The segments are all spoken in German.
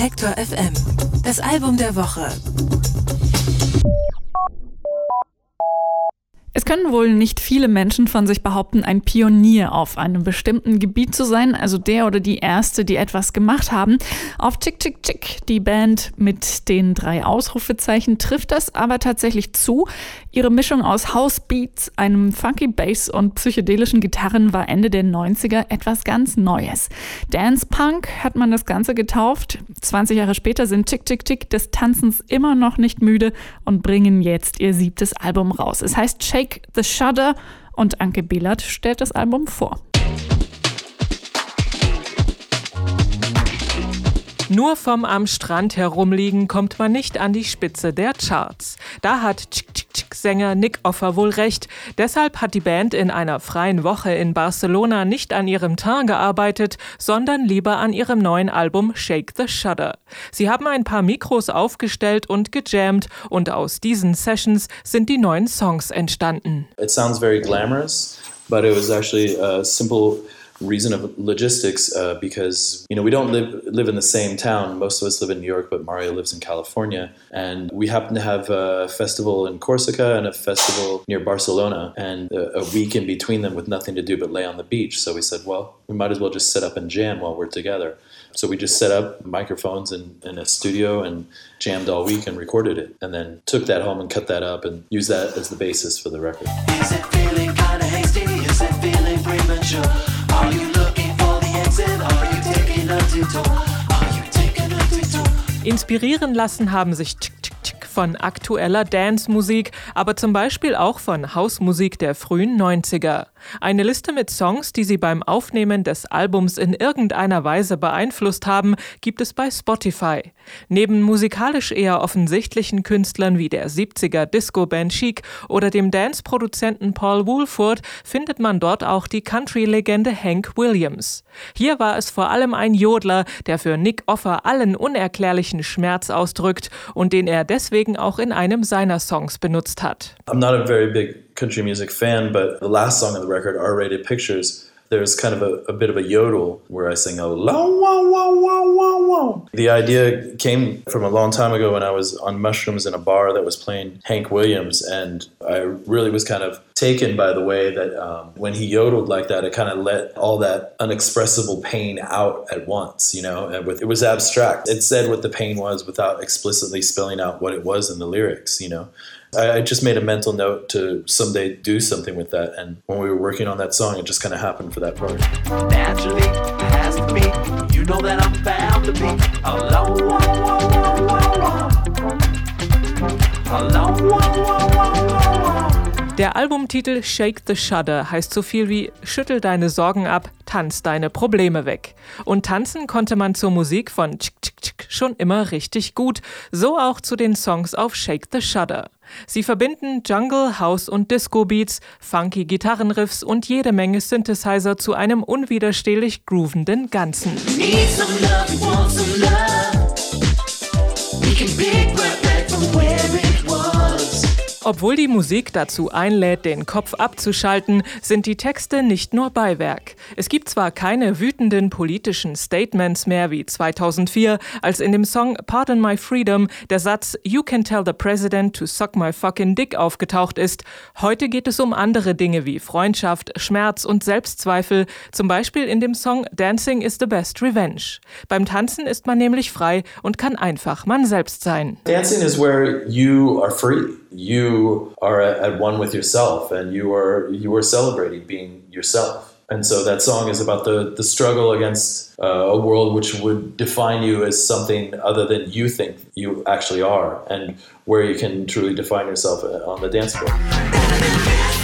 Detektor FM. Das Album der Woche. Können wohl nicht viele Menschen von sich behaupten, ein Pionier auf einem bestimmten Gebiet zu sein, also der oder die Erste, die etwas gemacht haben. Auf Chick Chick Chick, die Band mit den drei Ausrufezeichen, trifft das aber tatsächlich zu. Ihre Mischung aus Housebeats, einem funky Bass und psychedelischen Gitarren war Ende der 90er etwas ganz Neues. Dance Punk hat man das Ganze getauft. 20 Jahre später sind Chick Chick Chick des Tanzens immer noch nicht müde und bringen jetzt ihr siebtes Album raus. Es heißt Shake The Shudder und Anke Bielert stellt das Album vor. Nur vom am Strand herumliegen kommt man nicht an die Spitze der Charts. Da hat Chick-Chick-Chick-Sänger Nick Offer wohl recht. Deshalb hat die Band in einer freien Woche in Barcelona nicht an ihrem Teint gearbeitet, sondern lieber an ihrem neuen Album Shake the Shudder. Sie haben ein paar Mikros aufgestellt und gejammt und aus diesen Sessions sind die neuen Songs entstanden. It sounds very glamorous, but it was actually a simple reason of logistics uh, because you know we don't live live in the same town. Most of us live in New York, but Mario lives in California, and we happen to have a festival in Corsica and a festival near Barcelona, and a, a week in between them with nothing to do but lay on the beach. So we said, well, we might as well just sit up and jam while we're together. So we just set up microphones in, in a studio and jammed all week and recorded it, and then took that home and cut that up and used that as the basis for the record. Inspirieren lassen haben sich von aktueller Dance-Musik, aber zum Beispiel auch von Hausmusik der frühen 90er. Eine Liste mit Songs, die sie beim Aufnehmen des Albums in irgendeiner Weise beeinflusst haben, gibt es bei Spotify. Neben musikalisch eher offensichtlichen Künstlern wie der 70er Disco-Band Chic oder dem Dance-Produzenten Paul Woolford findet man dort auch die Country-Legende Hank Williams. Hier war es vor allem ein Jodler, der für Nick Offer allen unerklärlichen Schmerz ausdrückt und den er deswegen auch in einem seiner Songs benutzt hat. I'm not a very big country music fan, but the last song on the record, R Rated Pictures, there's kind of a, a, bit of a yodel where I sing a wow, wow, wow, wow, wow. The idea came from a long time ago when I was on mushrooms in a bar that was playing Hank Williams, and I really was kind of taken by the way that um, when he yodeled like that, it kind of let all that unexpressible pain out at once, you know. And with, it was abstract. It said what the pain was without explicitly spelling out what it was in the lyrics, you know. I, just made a mental note to someday do something with that. And when we were working on that song, it just kind of happened for that part. Naturally, has to be. You know that I'm bound to be alone. Der Albumtitel Shake the Shudder heißt so viel wie Schüttel deine Sorgen ab, tanz deine Probleme weg. Und tanzen konnte man zur Musik von Chick Chick Chick schon immer richtig gut, so auch zu den Songs auf Shake the Shudder. Sie verbinden Jungle, House und Disco-Beats, funky Gitarrenriffs und jede Menge Synthesizer zu einem unwiderstehlich groovenden Ganzen. Need Obwohl die Musik dazu einlädt, den Kopf abzuschalten, sind die Texte nicht nur Beiwerk. Es gibt zwar keine wütenden politischen Statements mehr wie 2004, als in dem Song Pardon My Freedom der Satz You can tell the president to suck my fucking dick aufgetaucht ist. Heute geht es um andere Dinge wie Freundschaft, Schmerz und Selbstzweifel, zum Beispiel in dem Song Dancing is the best revenge. Beim Tanzen ist man nämlich frei und kann einfach man selbst sein. Dancing is where you are free. You are at, one with yourself and you are you are celebrating being yourself. And so that song is about the the struggle against uh, a world which would define you as something other than you think you actually are and where you can truly define yourself uh, on the dance floor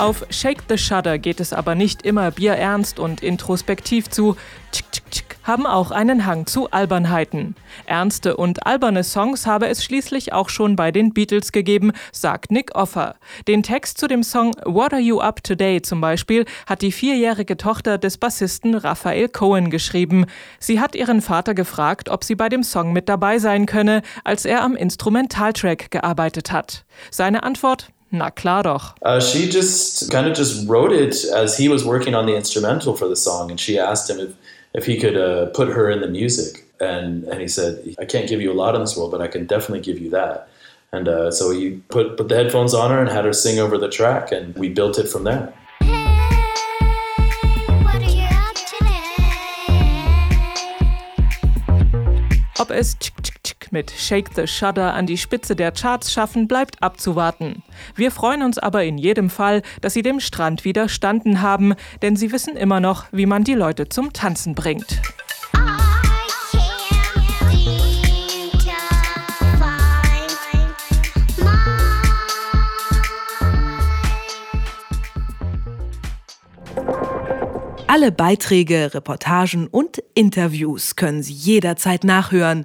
Auf Shake the Shudder geht es aber nicht immer bierernst und introspektiv zu. Tsk, tsk, tsk. haben auch einen Hang zu Albernheiten. Ernste und alberne Songs habe es schließlich auch schon bei den Beatles gegeben, sagt Nick Offer. Den Text zu dem Song What Are You Up Today zum Beispiel hat die vierjährige Tochter des Bassisten Raphael Cohen geschrieben. Sie hat ihren Vater gefragt, ob sie bei dem Song mit dabei sein könne, als er am Instrumentaltrack gearbeitet hat. Seine Antwort Na klar doch. Uh, she just kind of just wrote it as he was working on the instrumental for the song, and she asked him if, if he could uh, put her in the music. And, and he said, I can't give you a lot in this world, but I can definitely give you that. And uh, so he put, put the headphones on her and had her sing over the track, and we built it from there. Ob es mit Shake the Shudder an die Spitze der Charts schaffen, bleibt abzuwarten. Wir freuen uns aber in jedem Fall, dass sie dem Strand widerstanden haben, denn sie wissen immer noch, wie man die Leute zum Tanzen bringt. Alle Beiträge, Reportagen und Interviews können Sie jederzeit nachhören